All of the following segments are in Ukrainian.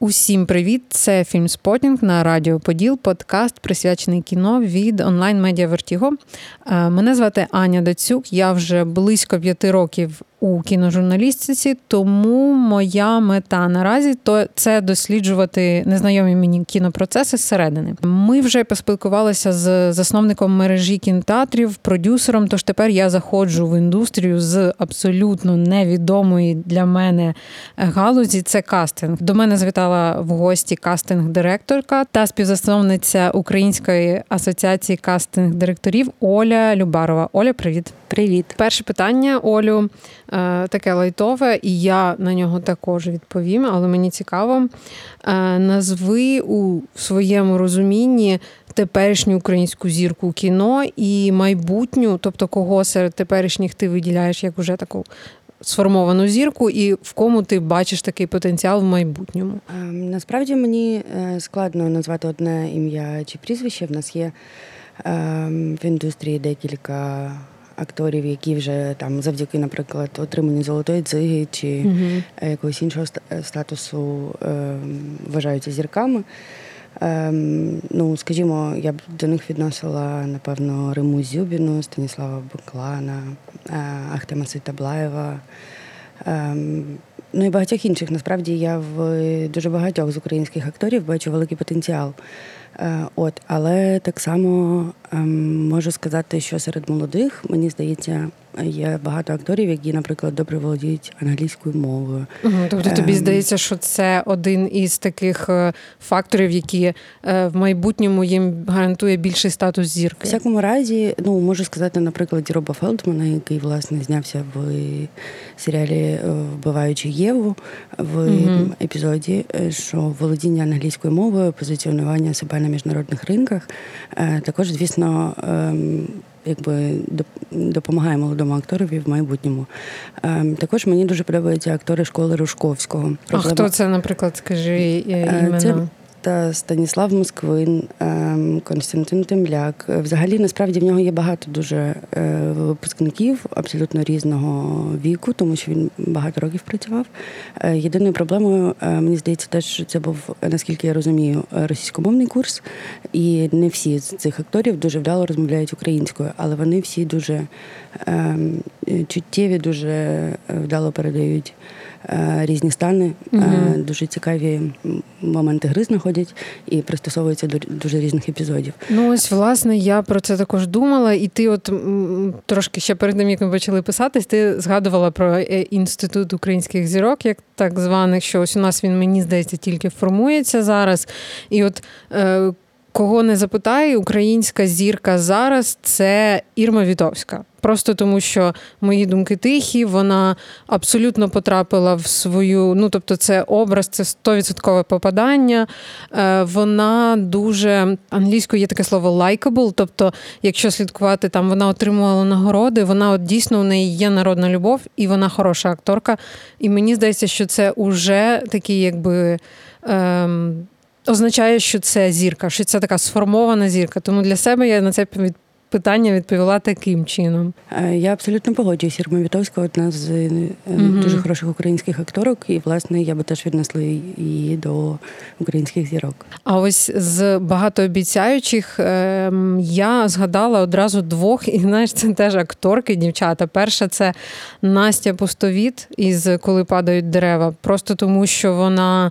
Усім привіт! Це фільм Спотінг на Радіо Поділ, подкаст присвячений кіно від онлайн медіа Вертіго. Е, мене звати Аня Дацюк. Я вже близько п'яти років у кіножурналістиці, тому моя мета наразі то це досліджувати незнайомі мені кінопроцеси зсередини. Ми вже поспілкувалися з засновником мережі кінотеатрів, продюсером. Тож тепер я заходжу в індустрію з абсолютно невідомої для мене галузі. Це кастинг. До мене звітала в гості кастинг-директорка та співзасновниця Української асоціації кастинг-директорів Оля Любарова. Оля, привіт. Привіт. Перше питання, Олю, таке лайтове, і я на нього також відповім, але мені цікаво. Е, назви у своєму розумінні теперішню українську зірку кіно і майбутню, тобто кого серед теперішніх ти виділяєш як уже таку сформовану зірку, і в кому ти бачиш такий потенціал в майбутньому? Ем, насправді мені е, складно назвати одне ім'я чи прізвище. В нас є ем, в індустрії декілька акторів, які вже там завдяки, наприклад, отриманню золотої дзиги чи uh якогось іншого статусу ем, вважаються зірками. Ем, ну, скажімо, я б до них відносила, напевно, Риму Зюбіну, Станіслава Баклана, е, Ахтема Ситаблаєва. Ем, ну і багатьох інших. Насправді я в дуже багатьох з українських акторів бачу великий потенціал. Е, от, але так само ем, можу сказати, що серед молодих мені здається Є багато акторів, які, наприклад, добре володіють англійською мовою. Угу, тобто тобі ем... здається, що це один із таких е, факторів, які е, в майбутньому їм гарантує більший статус зірки. В всякому разі, ну можу сказати, наприклад, Роба Фелдмана, який власне знявся в серіалі е, Вбиваючи Єву в угу. епізоді, що володіння англійською мовою, позиціонування себе на міжнародних ринках, також, звісно. Якби допомагає молодому акторові в майбутньому. Ем, також мені дуже подобаються актори школи Рушковського. А хто це, наприклад, скажи іменно? Це та Станіслав Москвин, ем, Константин Темляк. Взагалі, насправді в нього є багато дуже е, випускників абсолютно різного віку, тому що він багато років працював. Е, єдиною проблемою, е, мені здається, теж що це був, наскільки я розумію, російськомовний курс, і не всі з цих акторів дуже вдало розмовляють українською, але вони всі дуже ем, чуттєві, дуже вдало передають. Е, різні стани, угу. дуже цікаві моменти гри знаходять і пристосовуються до дуже різних епізодів. Ну ось власне я про це також думала, і ти, от трошки ще перед тим, як ми почали писатись, ти згадувала про е, інститут українських зірок, як так званих, що ось у нас він мені здається тільки формується зараз. І от кого не запитає, українська зірка зараз це Ірма Вітовська. Просто тому, що мої думки тихі, вона абсолютно потрапила в свою. Ну, тобто, це образ, це 100% попадання. Е, вона дуже англійською є таке слово likable, Тобто, якщо слідкувати, там вона отримувала нагороди, вона от дійсно у неї є народна любов, і вона хороша акторка. І мені здається, що це вже такий, якби. Ем, означає, що це зірка, що це така сформована зірка. Тому для себе я на це питання відповіла таким чином. Е, я абсолютно погоджуюсь. Ірма Вітовська одна з mm дуже хороших українських акторок, і власне я би теж віднесла її до українських зірок. А ось з багатообіцяючих ем, я згадала одразу двох, і знаєш, це теж акторки, дівчата. Перша це Настя Пустовіт із коли падають дерева, просто тому що вона.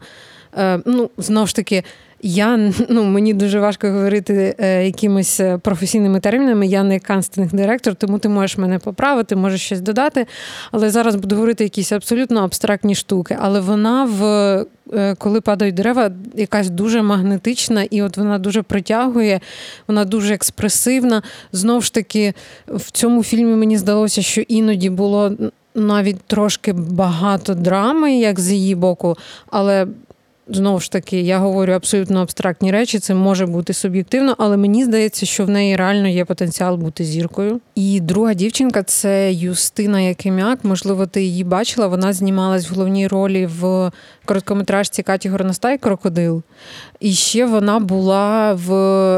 Е, ну, знову ж таки, я ну мені дуже важко говорити е, якимись е, професійними термінами. Я не кастинг-директор, тому ти можеш мене поправити, можеш щось додати. Але зараз буду говорити якісь абсолютно абстрактні штуки. Але вона в е, коли падають дерева, якась дуже магнетична, і от вона дуже притягує, вона дуже експресивна. Знову ж таки, в цьому фільмі мені здалося, що іноді було навіть трошки багато драми, як з її боку, але Знову ж таки, я говорю абсолютно абстрактні речі, це може бути суб'єктивно, але мені здається, що в неї реально є потенціал бути зіркою. І друга дівчинка це Юстина Якимяк. Можливо, ти її бачила. Вона знімалась в головній ролі в короткометражці Каті Горностай Крокодил. І ще вона була в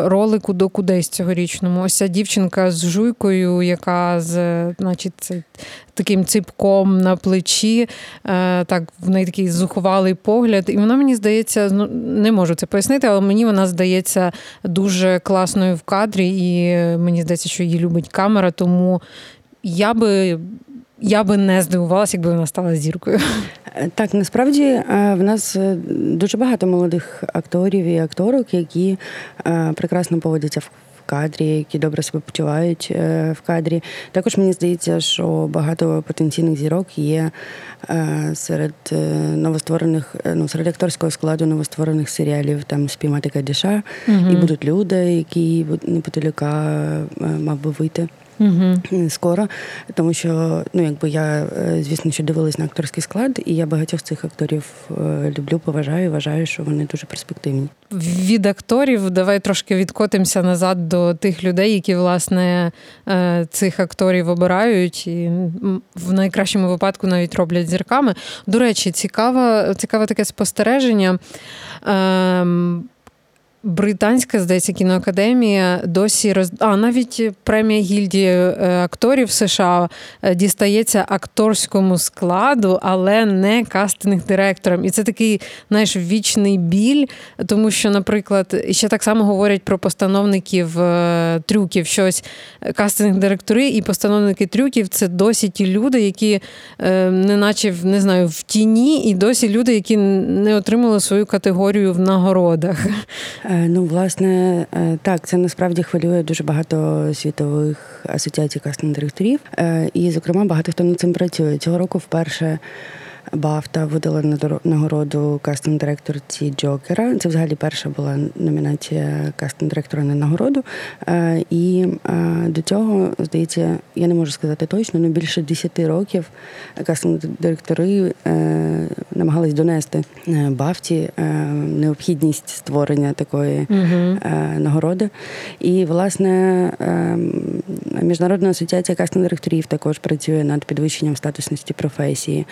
ролику до кудись цьогорічному. Ось ця дівчинка з жуйкою, яка з значить, таким ципком на плечі. Е, так, в неї такий зухвалий погляд. І вона мені здається, ну не можу це пояснити, але мені вона здається дуже класною в кадрі, і мені здається, що її любить камера, тому я би. Я би не здивувалася, якби вона стала зіркою. Е, так, насправді е, в нас дуже багато молодих акторів і акторок, які прекрасно поводяться в кадрі, які добре себе почувають в кадрі. Також мені здається, що багато потенційних зірок є серед новостворених, ну серед акторського складу новостворених серіалів там спіймати Кадіша, угу. і будуть люди, які неподаліка мав би вийти. Угу. Скоро, тому що ну якби я е, звісно що дивилась на акторський склад, і я багатьох цих акторів е, люблю, поважаю, вважаю, що вони дуже перспективні. Від акторів давай трошки відкотимося назад до тих людей, які власне цих акторів обирають, і в найкращому випадку навіть роблять зірками. До речі, цікаве, цікаве таке спостереження. Британська, здається, кіноакадемія досі роз... А навіть премія гільдії е, акторів США е, дістається акторському складу, але не кастинг-директорам. І це такий знаєш, вічний біль, тому що, наприклад, ще так само говорять про постановників е, трюків. Щось кастинг-директори і постановники трюків це досі ті люди, які неначе не знаю, в тіні, і досі люди, які не отримали свою категорію в нагородах. Е, ну, власне, е, так, це насправді хвилює дуже багато світових асоціацій кастинг директорів. Е, і, зокрема, багато хто над цим працює. Цього року вперше Бафта видала нагороду кастинг-директорці Джокера. Це взагалі перша була номінація кастинг-директора на нагороду. Е, і е, до цього, здається, я не можу сказати точно, але більше 10 років кастинг-директори е, намагались донести Бафті необхідність створення такої угу. нагороди. І, власне, Міжнародна асоціація кастинг-директорів також працює над підвищенням статусності професії.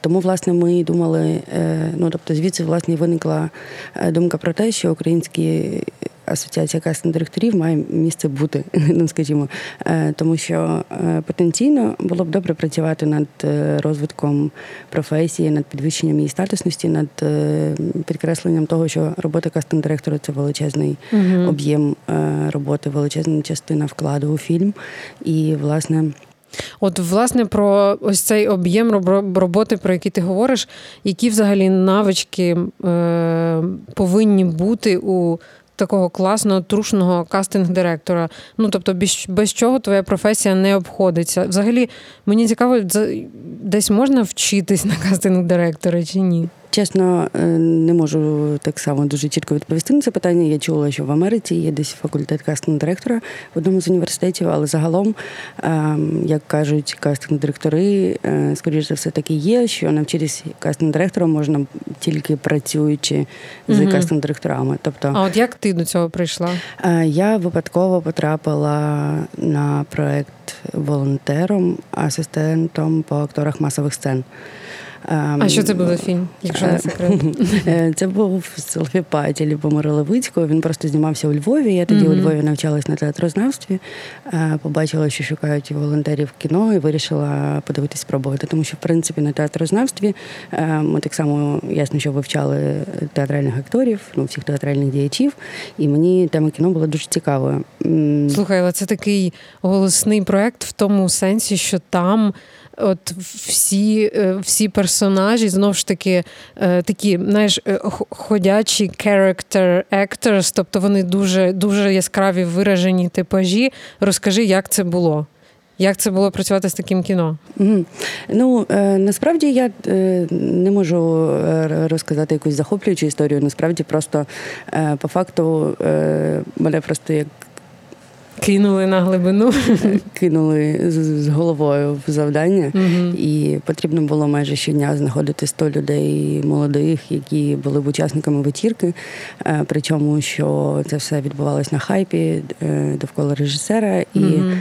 Тому власне, ми думали, е, ну тобто, звідси власне виникла е, думка про те, що українські. Асоціація кастинг директорів має місце бути, ну скажімо, е, тому що потенційно було б добре працювати над розвитком професії, над підвищенням її статусності, над підкресленням того, що робота кастинг-директора це величезний угу. об'єм роботи, величезна частина вкладу у фільм. І, власне, От, власне, про ось цей об'єм роботи, про який ти говориш, які взагалі навички е, повинні бути у такого класного, трушного кастинг-директора. Ну, тобто, без, без чого твоя професія не обходиться. Взагалі, мені цікаво, десь можна вчитись на кастинг-директора чи ні? Чесно, е, не можу так само дуже чітко відповісти на це питання. Я чула, що в Америці є десь факультет кастинг-директора в одному з університетів, але загалом, ем, як кажуть кастинг-директори, е, скоріш за все таки є, що навчитися кастинг-директором можна тільки працюючи з угу. кастинг-директорами. Тобто, а от як ти до цього прийшла? Е, я випадково потрапила на проект волонтером, асистентом по акторах масових сцен. А що це був за фільм, якщо не секрет? Е, це був Селфіпаті Любомира Левицького. Він просто знімався у Львові. Я тоді mm-hmm. у Львові навчалась на театрознавстві, е, побачила, що шукають волонтерів кіно, і вирішила подивитись, спробувати. Тому що, в принципі, на театрознавстві е, ми так само ясно, що вивчали театральних акторів, ну всіх театральних діячів, і мені тема кіно була дуже цікавою. Слухай, але це такий голосний проект в тому сенсі, що там от всі е, всі персонажі знову ж таки е, такі, знаєш, е, ходячі character actors, тобто вони дуже дуже яскраві виражені типажі. Розкажи, як це було. Як це було працювати з таким кіно? Ну насправді я не можу розказати якусь захоплюючу історію. Насправді, просто по факту мене просто як Кинули на глибину. Кинули з головою в завдання, угу. і потрібно було майже щодня знаходити 100 людей молодих, які були б учасниками вечірки. Е, причому що це все відбувалося на хайпі е, довкола режисера, і угу.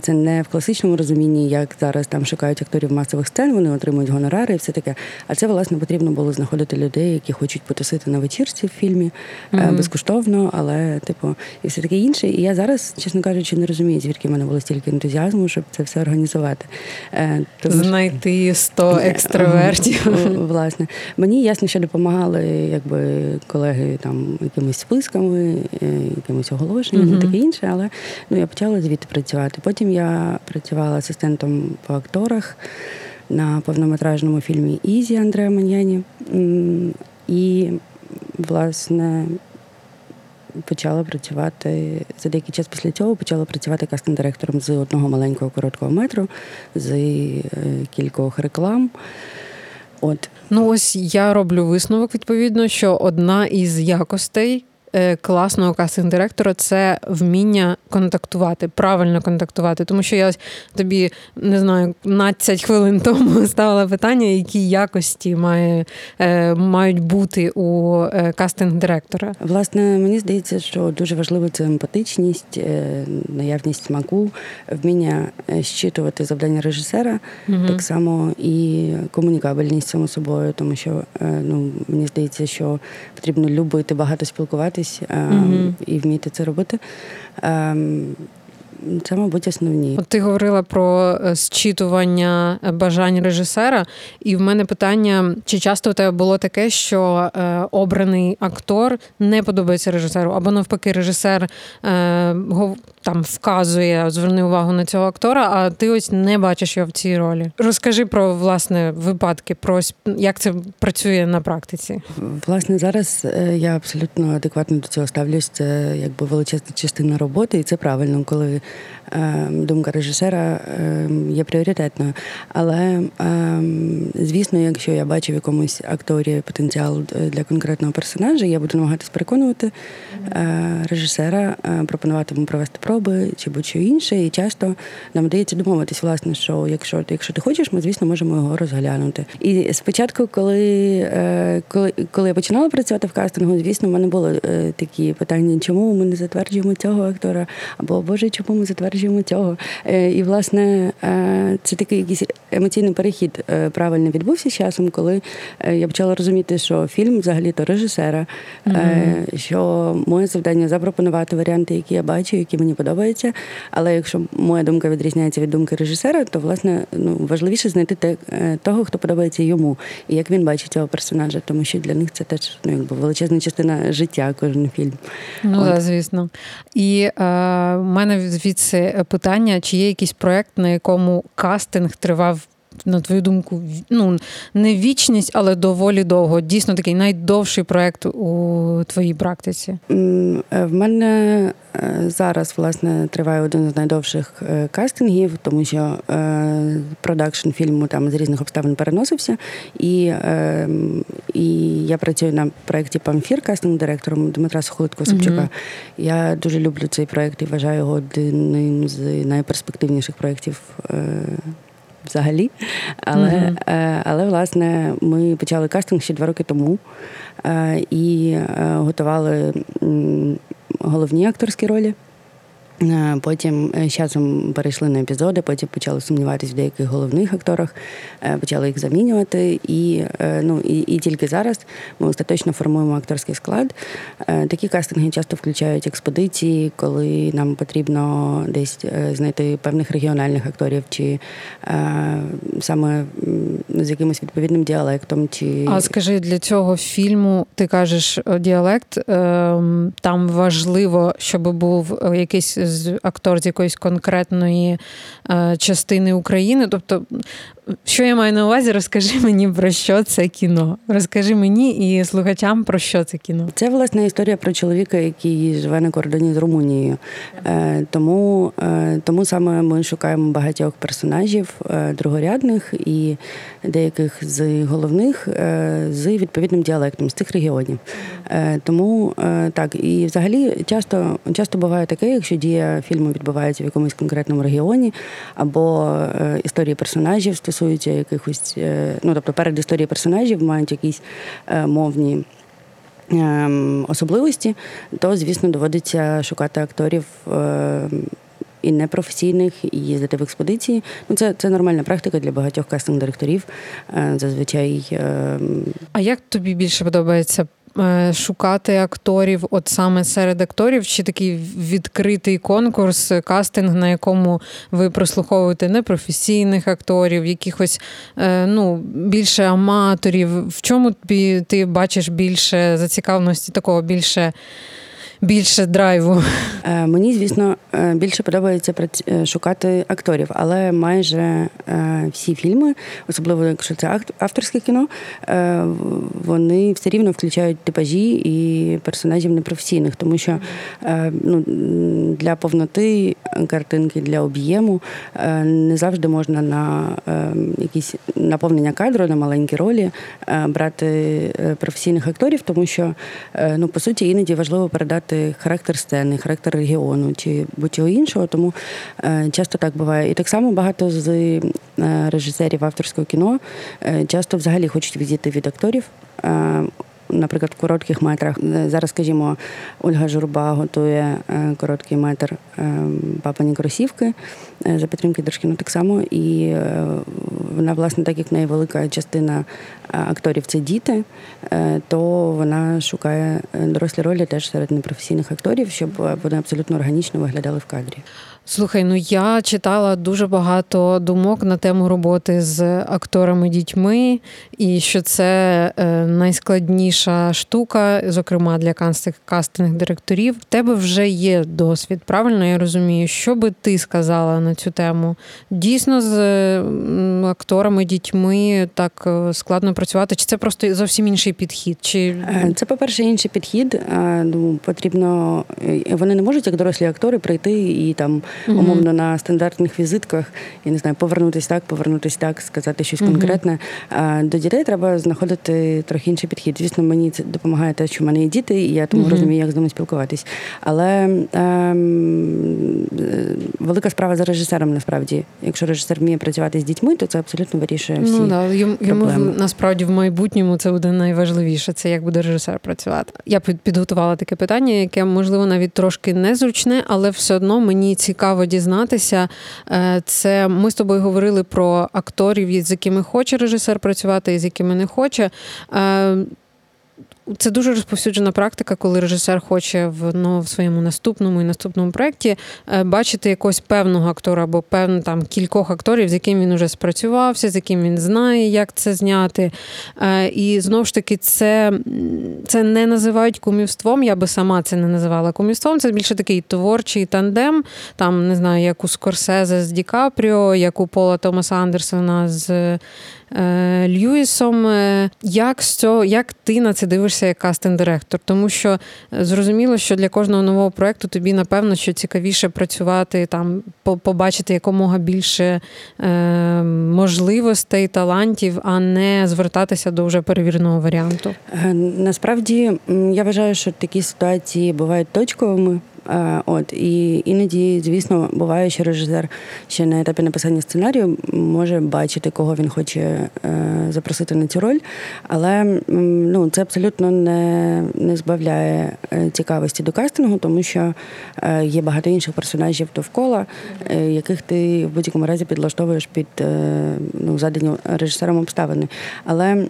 це не в класичному розумінні, як зараз там шукають акторів масових сцен, вони отримують гонорари і все таке. А це власне потрібно було знаходити людей, які хочуть потусити на вечірці в фільмі угу. безкоштовно, але типу, і все таке інше. І я зараз чесно кажучи, не розумію, звідки в мене було стільки ентузіазму, щоб це все організувати. Е, тому, Знайти 100 екстравертів. Власне, мені ясно, що допомагали якби колеги там якимись списками, е, якимось оголошенням uh-huh. і таке інше, але ну я почала звідти працювати. Потім я працювала асистентом по акторах на повнометражному фільмі Ізі Андреа Маньяні. І, власне, почала працювати за деякий час після цього. Почала працювати кастинг-директором з одного маленького короткого метру, з е, кількох реклам. От ну ось я роблю висновок відповідно, що одна із якостей класного кастинг-директора це вміння контактувати, правильно контактувати. Тому що я тобі не знаю, 15 хвилин тому ставила питання, які якості має, е, мають бути у е, кастинг-директора. Власне, мені здається, що дуже важливо це емпатичність, наявність смаку, вміння щитувати завдання режисера, угу. так само і комунікабельність само собою, тому що ну мені здається, що потрібно любити багато спілкуватися навчитись угу. і вміти це робити. Ем, це, мабуть, основні. От ти говорила про е, зчитування бажань режисера, і в мене питання: чи часто у тебе було таке, що е, обраний актор не подобається режисеру, або навпаки, режисер е, там вказує, зверни увагу на цього актора, а ти ось не бачиш його в цій ролі. Розкажи про власне випадки, про як це працює на практиці. Власне, зараз е, я абсолютно адекватно до цього ставлюсь. Це якби величезна частина роботи, і це правильно, коли думка режисера ем, є пріоритетною. Але, ем, звісно, якщо я бачу в якомусь акторі потенціал для конкретного персонажа, я буду намагатись переконувати е, режисера, е, пропонувати йому провести проби чи будь-що інше. І часто нам вдається домовитись, власне, що якщо якщо ти хочеш, ми, звісно, можемо його розглянути. І спочатку, коли е, коли, коли я починала працювати в кастингу, звісно, в мене були такі питання, чому ми не затверджуємо цього актора, або Боже, чому ми затверджуємо затверджуємо цього. Е, і, власне, е, це такий якийсь емоційний перехід е, правильно відбувся з часом, коли я почала розуміти, що фільм взагалі-то режисера, mm-hmm. що моє завдання запропонувати варіанти, які я бачу, які мені подобаються. Але якщо моя думка відрізняється від думки режисера, то власне ну важливіше знайти те, того, хто подобається йому, і як він бачить цього персонажа, тому що для них це теж ну, якби величезна частина життя, кожен фільм. Ну так, звісно. І в мене звідси питання, чи є якийсь проект, на якому кастинг тривав. На твою думку, ну не вічність, але доволі довго. Дійсно такий найдовший проект у твоїй практиці. Е, в мене е, зараз власне триває один з найдовших е, кастингів, тому що продакшн фільму там з різних обставин переносився, і і я працюю на проєкті Памфір кастинг-директором Дмитра Сухолитко Собчука. Mm-hmm. Я дуже люблю цей проєкт і вважаю його одним з найперспективніших проєктів взагалі. Але, mm-hmm. але власне ми почали кастинг ще два роки тому е, і е, готували головні акторські ролі. Е, потім з часом перейшли на епізоди, потім почали сумніватися в деяких головних акторах, е, почали їх замінювати. І е, ну, і, і тільки зараз ми остаточно формуємо акторський склад. Такі кастинги часто включають експедиції, коли нам потрібно десь знайти певних регіональних акторів, чи саме з якимось відповідним діалектом. Чи... А скажи, для цього фільму ти кажеш діалект, ем, там важливо, щоб був якийсь актор з якоїсь конкретної е, частини України. Тобто що я маю на увазі, розкажи мені про що це кіно. Розкажи мені і слухачам про що це кіно. Це власне історія про чоловіка, який живе на кордоні з Румунією. Е, тому, е, тому саме ми шукаємо багатьох персонажів е, другорядних і деяких з головних з відповідним діалектом з цих регіонів. Тому так, і взагалі часто часто буває таке, якщо дія фільму відбувається в якомусь конкретному регіоні, або історії персонажів стосуються якихось, ну тобто перед історією персонажів мають якісь мовні. Ем, особливості, то, звісно, доводиться шукати акторів. Е, і непрофесійних, і їздити в експедиції. Ну, це це нормальна практика для багатьох кастинг-директорів. Е, зазвичай. Ем, а як тобі більше подобається Е, шукати акторів, от саме серед акторів, чи такий відкритий конкурс, кастинг, на якому ви прослуховуєте непрофесійних акторів, якихось е, ну, більше аматорів. В чому ти бачиш більше зацікавленості такого більше? Більше драйву? Е, мені, звісно, е, більше подобається е, шукати акторів, але майже всі фільми, особливо якщо це авторське кіно, вони все рівно включають типажі і персонажів непрофесійних, тому що ну, для повноти картинки, для об'єму не завжди можна на якісь наповнення кадру, на маленькі ролі брати професійних акторів, тому що ну, по суті іноді важливо передати змінювати характер сцени, характер регіону чи будь-чого іншого. Тому е, часто так буває. І так само багато з е, режисерів авторського кіно е, часто взагалі хочуть відійти від акторів наприклад, в коротких метрах. Е, зараз, скажімо, Ольга Журба готує е, короткий метр е, папані кросівки за підтримки Держкіно так само. І вона, власне, так як в неї велика частина акторів це діти, то вона шукає дорослі ролі теж серед непрофесійних акторів, щоб вони абсолютно органічно виглядали в кадрі. Слухай, ну я читала дуже багато думок на тему роботи з акторами-дітьми, і що це е, найскладніша штука, зокрема для кастинг-директорів. В тебе вже є досвід, правильно я розумію, що би ти сказала на цю тему? Дійсно, з акторами-дітьми так е, складно працювати? Чи це просто зовсім інший підхід? Чи е, Це, по-перше, інший підхід. Ну, Потрібно вони не можуть як дорослі актори прийти і там умовно на стандартних візитках, я не знаю, повернутись так, повернутись так, сказати щось конкретне. А до дітей треба знаходити трохи інший підхід. Звісно, мені це допомагає те, що в мене є діти, і я тому розумію, як з ними спілкуватись. Але ем, велика справа за режисером насправді. Якщо режисер вміє працювати з дітьми, то це абсолютно вирішує всі Ну, да. Йому, йому насправді в майбутньому це буде найважливіше. Це як буде режисер працювати. Я підготувала таке питання, яке можливо навіть трошки незручне, але все одно мені цікаво дізнатися. Е, це ми з тобою говорили про акторів, з якими хоче режисер працювати, і з якими не хоче. Це дуже розповсюджена практика, коли режисер хоче в ну, в своєму наступному і наступному проєкті е, бачити якогось певного актора або певно там кількох акторів, з яким він вже спрацювався, з яким він знає, як це зняти. Е, і знову ж таки, це це не називають кумівством. Я би сама це не називала кумівством. Це більше такий творчий тандем. Там не знаю, як у Скорсезе з Ді Капріо, як у Пола Томаса Андерсона з Льюісом. Е, як цього, як ти на це дивишся як кастинг-директор? Тому що е, зрозуміло, що для кожного нового проєкту тобі, напевно, що цікавіше працювати, там, побачити якомога більше е, можливостей, талантів, а не звертатися до вже перевіреного варіанту. Насправді я вважаю, що такі ситуації бувають точковими. Е, от і іноді, звісно, буває, що режисер ще на етапі написання сценарію може бачити, кого він хоче е, запросити на цю роль, але ну це абсолютно не не збавляє е, цікавості до кастингу, тому що є багато інших персонажів довкола, яких ти в будь-якому разі підлаштовуєш під ну, задані режисером обставини. Але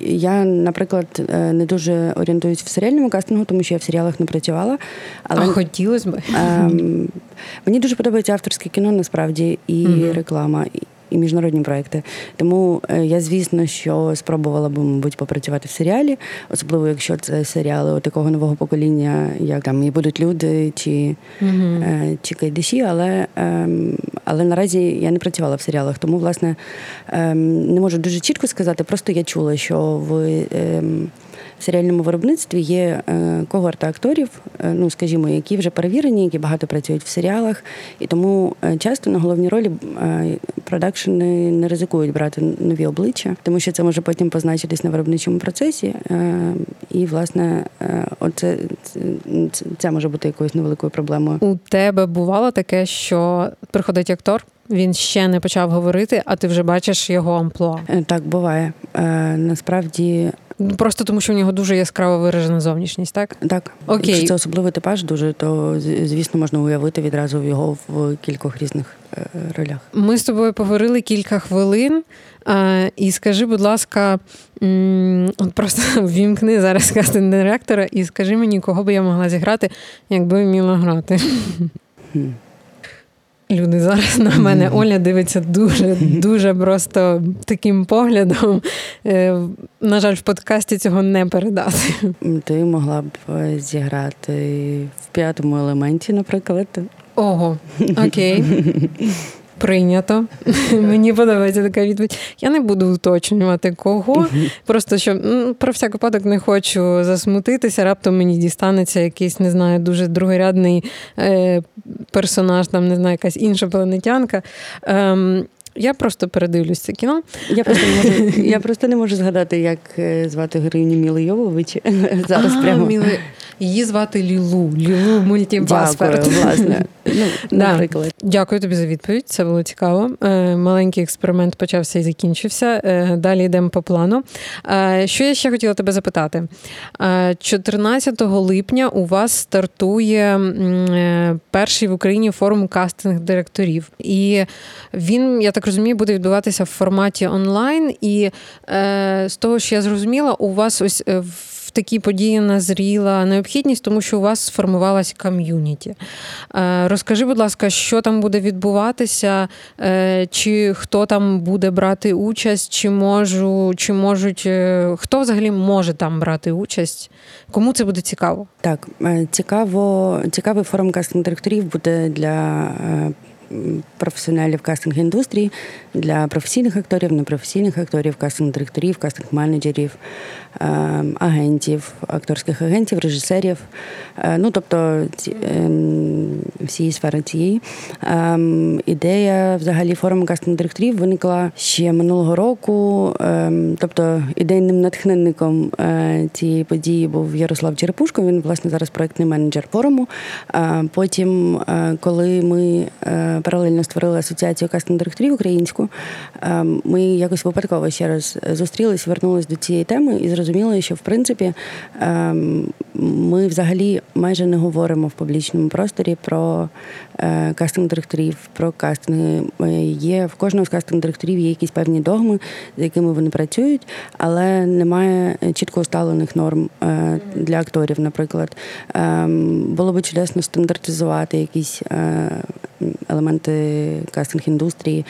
я, наприклад, не дуже орієнтуюсь в серіальному кастингу, тому що я в серіалах не працювала. Але Хотілося б. Ем, мені дуже подобається авторське кіно насправді і угу. реклама. і міжнародні проекти. Тому я, звісно, що спробувала би, мабуть, попрацювати в серіалі, особливо якщо це серіали такого нового покоління, як там і будуть люди чи mm чи кайдаші, але ем, але наразі я не працювала в серіалах, тому власне ем, не можу дуже чітко сказати. Просто я чула, що в ем, серіальному виробництві є е, когорта акторів, е, ну скажімо, які вже перевірені, які багато працюють в серіалах, і тому е, часто на головні ролі продакшени не ризикують брати нові обличчя, тому що це може потім позначитись на виробничому процесі. І власне, оце це може бути якоюсь невеликою проблемою. У тебе бувало таке, що приходить актор. Він ще не почав говорити, а ти вже бачиш його амплуа. Так буває. Насправді Ну, просто тому, що в нього дуже яскраво виражена зовнішність, так? Так. Окей. Якщо це особливий типаж, дуже, то звісно можна уявити відразу його в кількох різних е, ролях. Ми з тобою поговорили кілька хвилин. І скажи, будь ласка, от просто ввімкни зараз кастинг директора і скажи мені, кого би я могла зіграти, якби вміла грати. Люди зараз на мене Оля дивиться дуже, дуже просто таким поглядом. Е, на жаль, в подкасті цього не передати. Ти могла б е, зіграти в п'ятому елементі, наприклад. Ого, окей. Прийнято. Мені подобається така відповідь. Я не буду уточнювати кого. Просто що про всяк випадок не хочу засмутитися. Раптом мені дістанеться якийсь, не знаю, дуже другорядний е, персонаж, там не знаю, якась інша планетянка. Ем, я просто передивлюсь це кіно. Я просто не можу я просто не можу згадати, як е, звати героїню Міли Йовович. Зараз прямо. Міли... Її звати Лілу. Лілу. Дякую, власне. Ну, наприклад. Дякую тобі за відповідь. Це було цікаво. Е, маленький експеримент почався і закінчився. Е, далі йдемо по плану. Що я ще хотіла тебе запитати? 14 липня у вас стартує перший в Україні форум кастинг директорів. І він, я так розумію, буде відбуватися в форматі онлайн. І е, з того, що я зрозуміла, у вас ось е, в такі події назріла необхідність, тому що у вас сформувалась ком'юніті. Е, розкажи, будь ласка, що там буде відбуватися, е, чи хто там буде брати участь, чи можу, чи можуть, е, хто взагалі може там брати участь? Кому це буде цікаво? Так, цікаво, цікавий форум кастинг директорів буде для професіоналів кастинг індустрії для професійних акторів, непрофесійних акторів, кастинг-директорів, кастинг-менеджерів, ем, агентів, акторських агентів, режисерів. Е, ну тобто ем, всієї сфери цієї. Ем, ідея взагалі форуму кастинг-директорів виникла ще минулого року. Тобто ідейним натхненником е, цієї події був Ярослав Черепушко. Він, власне, зараз проектний менеджер форуму. Потім, е, коли ми паралельно створили асоціацію кастинг-директорів українську, ми якось випадково ще раз зустрілись, вернулись до цієї теми і зрозуміли, що в принципі ми взагалі майже не говоримо в публічному просторі про е, кастинг-директорів, про кастинги. Е, є в кожного з кастинг-директорів є якісь певні догми, з якими вони працюють, але немає чітко усталених норм е, для акторів, наприклад. Ем, було би чудесно стандартизувати якісь елементи кастинг-індустрії,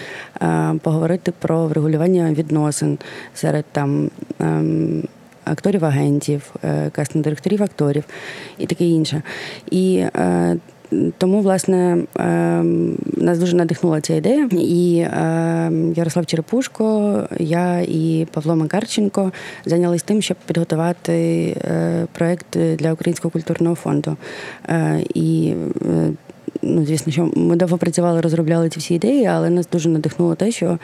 поговорити про врегулювання відносин серед там. Ем, акторів-агентів, е, кастинг-директорів акторів і таке інше. І е, тому, власне, е, нас дуже надихнула ця ідея. І Ярослав Черепушко, я і Павло Макарченко зайнялись тим, щоб підготувати проєкт для Українського культурного фонду. І ну, звісно, що ми довго працювали, розробляли ці всі ідеї, але нас дуже надихнуло те, що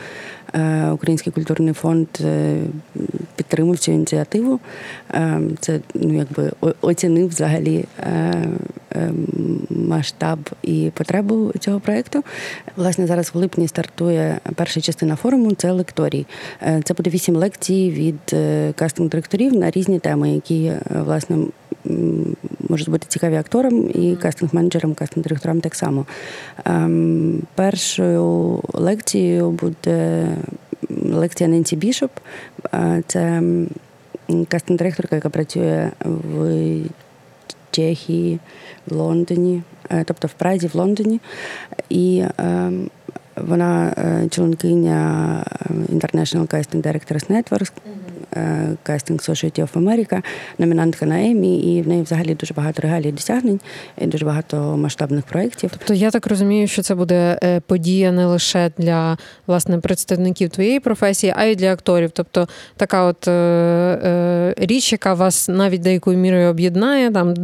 е, Український культурний фонд е, підтримав цю ініціативу. Е, це ну, якби оцінив взагалі масштаб і потребу цього проєкту. Власне, зараз в липні стартує перша частина форуму це лекторій. Це буде вісім лекцій від кастинг-директорів на різні теми, які власне можуть бути цікаві акторам і кастинг-менеджерам, кастинг-директорам так само. Ем, першою лекцією буде лекція Ненсі Бішоп. Е, це кастинг-директорка, яка працює в Чехії, в Лондоні, е, тобто в Празі, в Лондоні. І ем, Вона членкиня International Casting Directors Network, Casting Society of America, номінантка на Емі, і в неї взагалі дуже багато регалій досягнень і дуже багато масштабних проєктів. Тобто я так розумію, що це буде подія не лише для власне представників твоєї професії, а й для акторів. Тобто така от річ, яка вас навіть деякою мірою об'єднає, там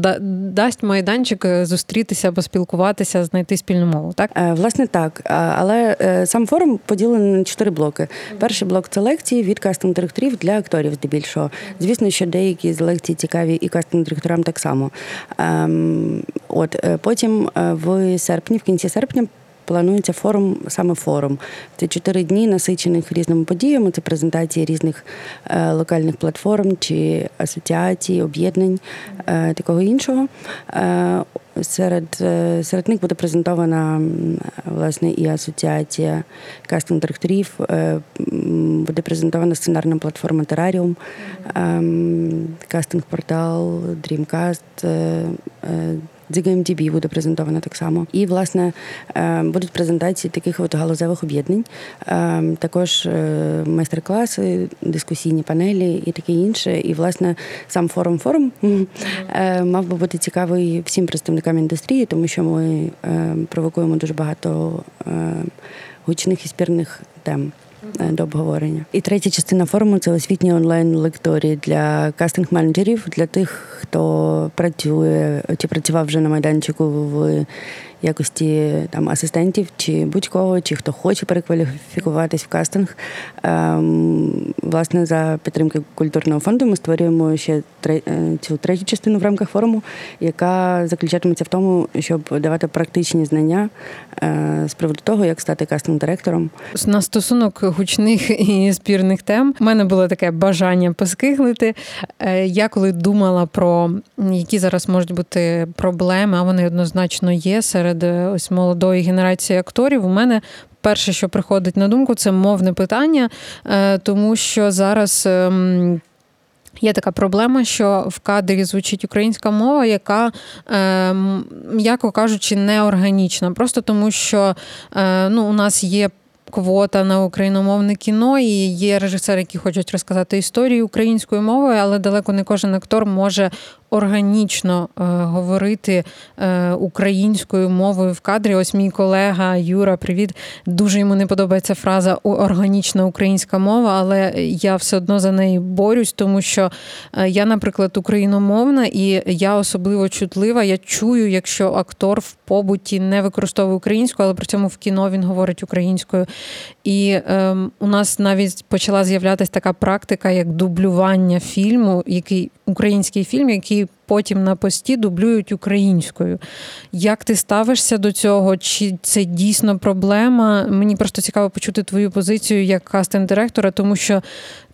дасть майданчик зустрітися, поспілкуватися, знайти спільну мову. Так, власне, так. Але сам форум поділений на чотири блоки. Перший блок це лекції від кастинг директорів для акторів, здебільшого. Звісно, що деякі з лекцій цікаві і кастинг директорам так само. Ем, от потім в серпні, в кінці серпня планується форум, саме форум. Це чотири дні насичених різними подіями. Це презентації різних е, локальних платформ чи асоціацій, об'єднань е, такого іншого. Е, серед серед них буде презентована власне і асоціація кастинг директорів, буде презентована сценарна платформа Тераріум, кастинг-портал, Dreamcast, DGMTB буде презентована так само. І, власне, е, будуть презентації таких от галузевих об'єднань, е, також е, майстер-класи, дискусійні панелі і таке інше. І, власне, сам форум форум мав би бути цікавий всім представникам індустрії, тому що ми провокуємо дуже багато гучних і спірних тем. Е, до обговорення. І третя частина форуму це освітні онлайн-лекторії для кастинг-менеджерів, для тих, хто працює чи працював вже на майданчику в якості там асистентів чи будь-кого, чи хто хоче перекваліфікуватись в кастинг. Ем, власне, за підтримки культурного фонду ми створюємо ще е, цю третю частину в рамках форуму, яка заключатиметься в тому, щоб давати практичні знання е, з приводу того, як стати кастинг-директором. На стосунок гучних і спірних тем у мене було таке бажання поскиглити. Е, я коли думала про які зараз можуть бути проблеми, а вони однозначно є серед серед е, ось молодої генерації акторів, у мене перше, що приходить на думку, це мовне питання, е, тому що зараз. Ем, є така проблема, що в кадрі звучить українська мова, яка, ем, м'яко кажучи, неорганічна. Просто тому, що е, ну, у нас є квота на україномовне кіно, і є режисери, які хочуть розказати історію українською мовою, але далеко не кожен актор може органічно е, говорити е, українською мовою в кадрі. Ось мій колега Юра, привіт. Дуже йому не подобається фраза органічна українська мова, але я все одно за неї борюсь, тому що е, я, наприклад, україномовна, і я особливо чутлива. Я чую, якщо актор в побуті не використовує українську, але при цьому в кіно він говорить українською. І ем, у нас навіть почала з'являтися така практика, як дублювання фільму, який український фільм, який потім на пості дублюють українською. Як ти ставишся до цього? Чи це дійсно проблема? Мені просто цікаво почути твою позицію як кастинг-директора, тому що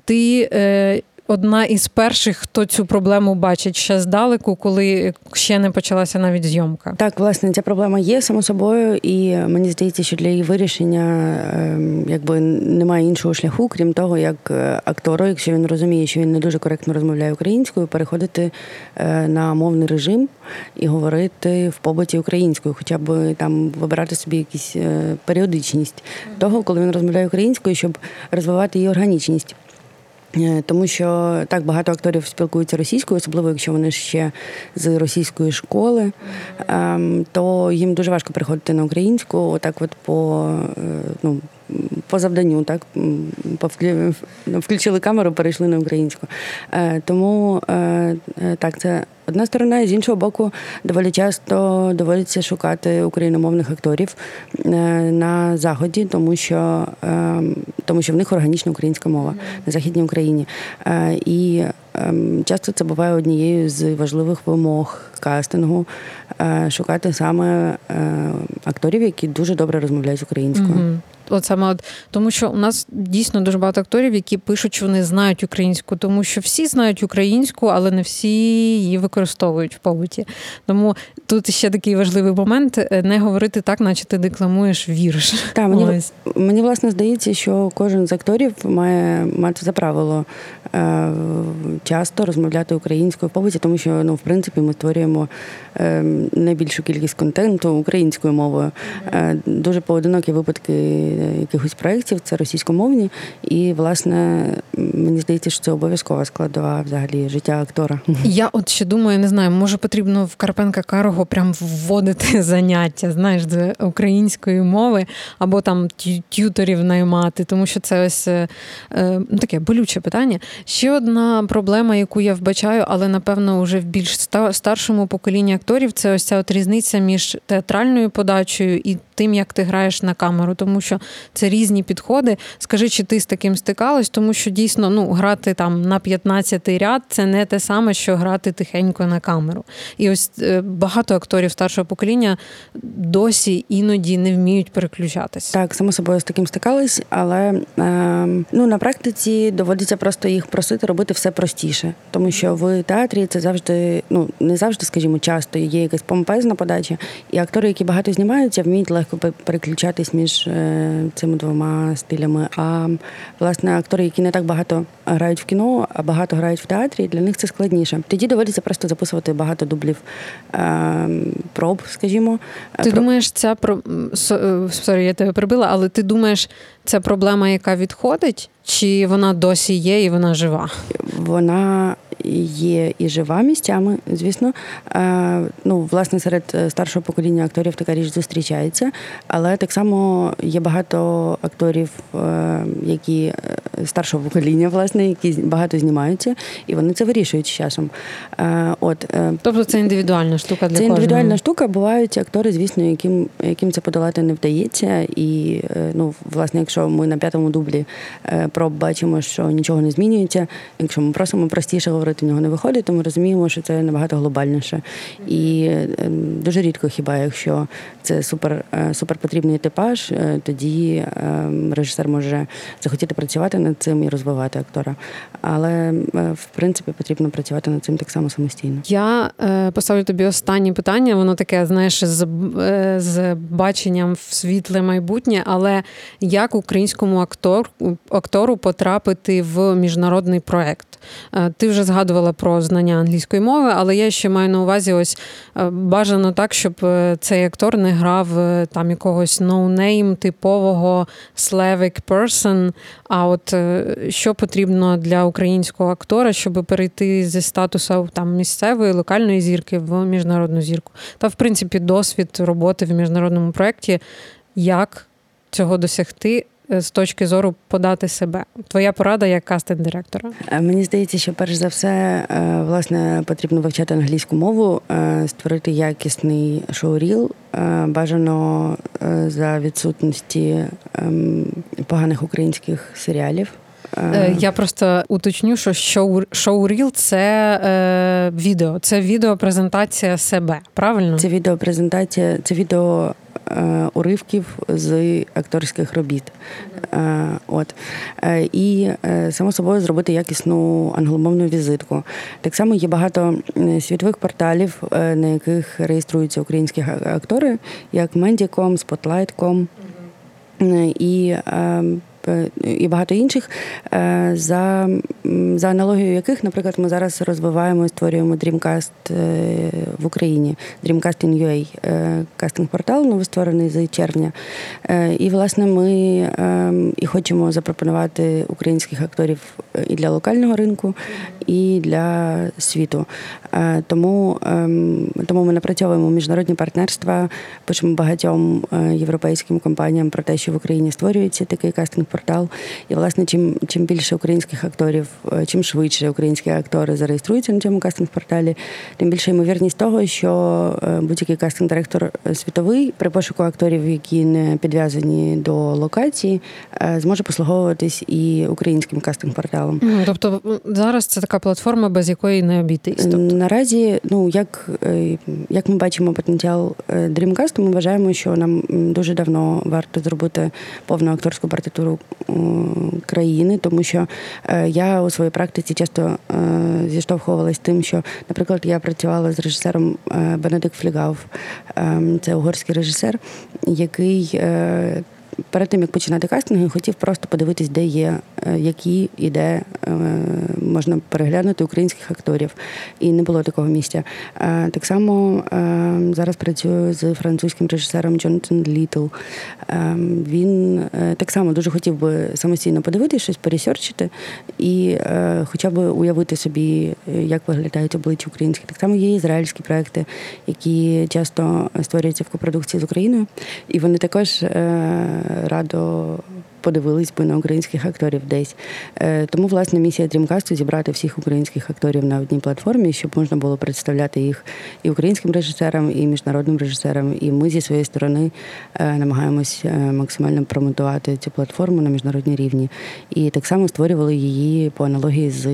ти. Е, одна із перших, хто цю проблему бачить ще здалеку, коли ще не почалася навіть зйомка. Так, власне, ця проблема є само собою, і мені здається, що для її вирішення ем, якби немає іншого шляху, крім того, як е, актору, якщо він розуміє, що він не дуже коректно розмовляє українською, переходити е, на мовний режим і говорити в побуті українською, хоча б там вибирати собі якісь е, періодичність того, коли він розмовляє українською, щоб розвивати її органічність. Е, тому що так багато акторів спілкуються російською, особливо якщо вони ще з російської школи, ем, то їм дуже важко приходити на українську, отак, от по е, ну по завданню, так включили камеру, перейшли на українську. Е, тому так, це одна сторона, і з іншого боку, доволі часто доводиться шукати україномовних акторів на заході, тому що ем, тому що в них органічна українська мова на західній Україні. І ем, часто це буває однією з важливих вимог кастингу шукати саме акторів, які дуже добре розмовляють українською. От саме от тому, що у нас дійсно дуже багато акторів, які пишуть, що вони знають українську, тому що всі знають українську, але не всі її використовують в побуті. Тому тут ще такий важливий момент е, не говорити так, наче ти декламуєш вірш. Так, мені, мені власне здається, що кожен з акторів має мати за правило е, часто розмовляти українською в побуті, тому що ну, в принципі ми створюємо е, найбільшу кількість контенту українською мовою. Е, дуже поодинокі випадки якихось проєктів це російськомовні, і власне мені здається, що це обов'язкова складова взагалі життя актора. Я от ще думаю, не знаю, може потрібно в Карпенка Карого прям вводити заняття, знаєш, з української мови, або там т'юторів наймати, тому що це ось е, ну, таке болюче питання. Ще одна проблема, яку я вбачаю, але напевно вже в більш старшому поколінні акторів, це ось ця от різниця між театральною подачею і тим, як ти граєш на камеру, тому що це різні підходи. Скажи, чи ти з таким стикалась, тому що дійсно ну, грати там на 15-й ряд це не те саме, що грати тихенько на камеру. І ось е, багато акторів старшого покоління досі іноді не вміють переключатися. Так, само собою з таким стикались, але е, ну на практиці доводиться просто їх просити робити все простіше, тому що в театрі це завжди, ну не завжди, скажімо, часто є якась помпезна подача, і актори, які багато знімаються, вміють легко переключатись між е, цими двома стилями. А власне актори, які не так багато грають в кіно, а багато грають в театрі, для них це складніше. Тоді доводиться просто записувати багато дублів е, проб, скажімо. Ти про... думаєш, ця про е, sorry, я тебе прибила, але ти думаєш, це проблема, яка відходить, чи вона досі є і вона жива? Вона є і жива місцями, звісно. Ну, власне, серед е, старшого покоління акторів така річ зустрічається, але так само є багато акторів, е, які е, старшого покоління, власне, які багато знімаються, і вони це вирішують з часом. От тобто це індивідуальна штука для це кожного? індивідуальна штука. Бувають актори, звісно, яким яким це подолати не вдається. І ну, власне, якщо ми на п'ятому дублі проб бачимо, що нічого не змінюється, якщо ми просимо простіше говорити, в нього не виходить, то ми розуміємо, що це набагато глобальніше. І ем, дуже рідко, хіба якщо це супер е, супер потрібний типаж, е, тоді режисер може захотіти працювати над цим і розвивати актора. Але е, в принципі потрібно працювати над цим так само самостійно. Я поставлю тобі останнє питання. Воно таке, знаєш, з, з баченням в світле майбутнє, але як українському актор, актору потрапити в міжнародний проект? Ти вже згадувала про знання англійської мови, але я ще маю на увазі ось бажано так, щоб цей актор не грав е, там якогось no-name типового Slavic person. А от е, що потрібно для українського актора, щоб перейти зі статусу там місцевої локальної зірки в міжнародну зірку? Та в принципі досвід роботи в міжнародному проєкті, як цього досягти Е, з точки зору подати себе? Твоя порада як кастинг-директора? Е, мені здається, що перш за все е, власне потрібно вивчати англійську мову, створити якісний шоуріл, бажано за відсутності ем, поганих українських серіалів. Я просто уточню, що шоу шоуріл це е, відео, це відеопрезентація себе. Правильно? Це відеопрезентація, це відео Е, уривків з акторських робіт. Е, от. Е, і само собою зробити якісну англомовну візитку. Так само є багато світових порталів, на яких реєструються українські актори, як Mendicom, Spotlight.com. І і багато інших, е, за за аналогією яких, наприклад, ми зараз розвиваємо і створюємо Dreamcast е, в Україні, Dreamcasting.ua, е, кастинг-портал, новостворений з червня. І, власне, ми і хочемо запропонувати українських акторів і для локального ринку, і для світу. Тому тому ми напрацьовуємо міжнародні партнерства, пишемо багатьом європейським компаніям про те, що в Україні створюється такий кастинг портал. І, власне, чим чим більше українських акторів, е, чим швидше українські актори зареєструються на цьому кастинг-порталі, тим більше ймовірність того, що е, будь-який кастинг-директор е, світовий при пошуку акторів, які не підв'язані до локації, зможе послуговуватись і українським кастинг-порталом. Тобто зараз це така платформа, без якої не обійтись? Тобто. Наразі, ну як як ми бачимо потенціал Dreamcast, ми вважаємо, що нам дуже давно варто зробити повну акторську партитуру країни, тому що я у своїй практиці часто зіштовхувалася тим, що, наприклад, я працювала з режисером Бенедикт Флігав, ем, це угорський режисер, який перед тим як починати кастинги, хотів просто подивитись, де є, е, які і де е, можна переглянути українських акторів. І не було такого місця. Е, так само зараз працюю з французьким режисером Джонатан Літл. Він так само дуже хотів би самостійно подивитися, щось пересерчити і хоча б уявити собі, як виглядають обличчя українські. Так само є ізраїльські проекти, які часто створюються в копродукції з Україною, і вони також радо подивились би на українських акторів десь. Е, тому, власне, місія Дрімкасту зібрати всіх українських акторів на одній платформі, щоб можна було представляти їх і українським режисерам, і міжнародним режисерам. І ми зі своєї сторони е, намагаємось е, максимально промотувати цю платформу на міжнародній рівні. І так само створювали її по аналогії з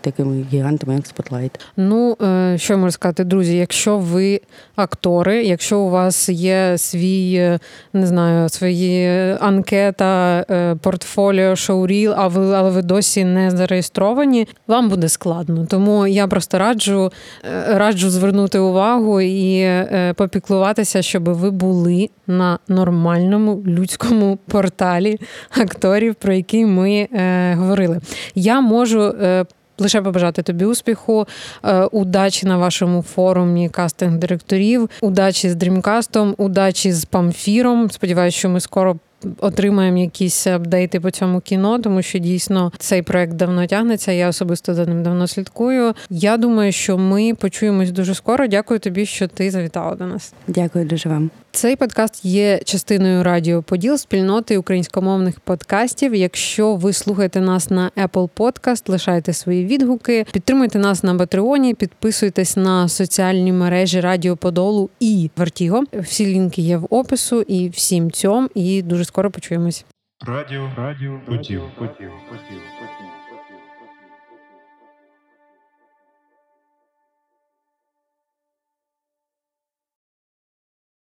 такими гігантами, як Spotlight. Ну що можу сказати, друзі, якщо ви актори, якщо у вас є свій, не знаю, свої анкета. Е, портфоліо шоуріл, а ви але ви досі не зареєстровані, вам буде складно. Тому я просто раджу е, раджу звернути увагу і е, попіклуватися, щоб ви були на нормальному людському порталі акторів, про який ми говорили. Я можу. Лише побажати тобі успіху, удачі на вашому форумі кастинг директорів, удачі з дрімкастом, удачі з памфіром. Сподіваюся, що ми скоро отримаємо якісь апдейти по цьому кіно, тому що дійсно цей проект давно тягнеться. Я особисто за ним давно слідкую. Я думаю, що ми почуємось дуже скоро. Дякую тобі, що ти завітала до нас. Дякую дуже вам. Цей подкаст є частиною Радіо Поділ спільноти українськомовних подкастів. Якщо ви слухаєте нас на Apple Podcast, лишайте свої відгуки, підтримуйте нас на Патреоні, підписуйтесь на соціальні мережі Радіо Подолу і Вертіго. Всі лінки є в опису і всім цьому. І дуже скоро почуємось. Радіо, радіо, поділ, поділ, поділ.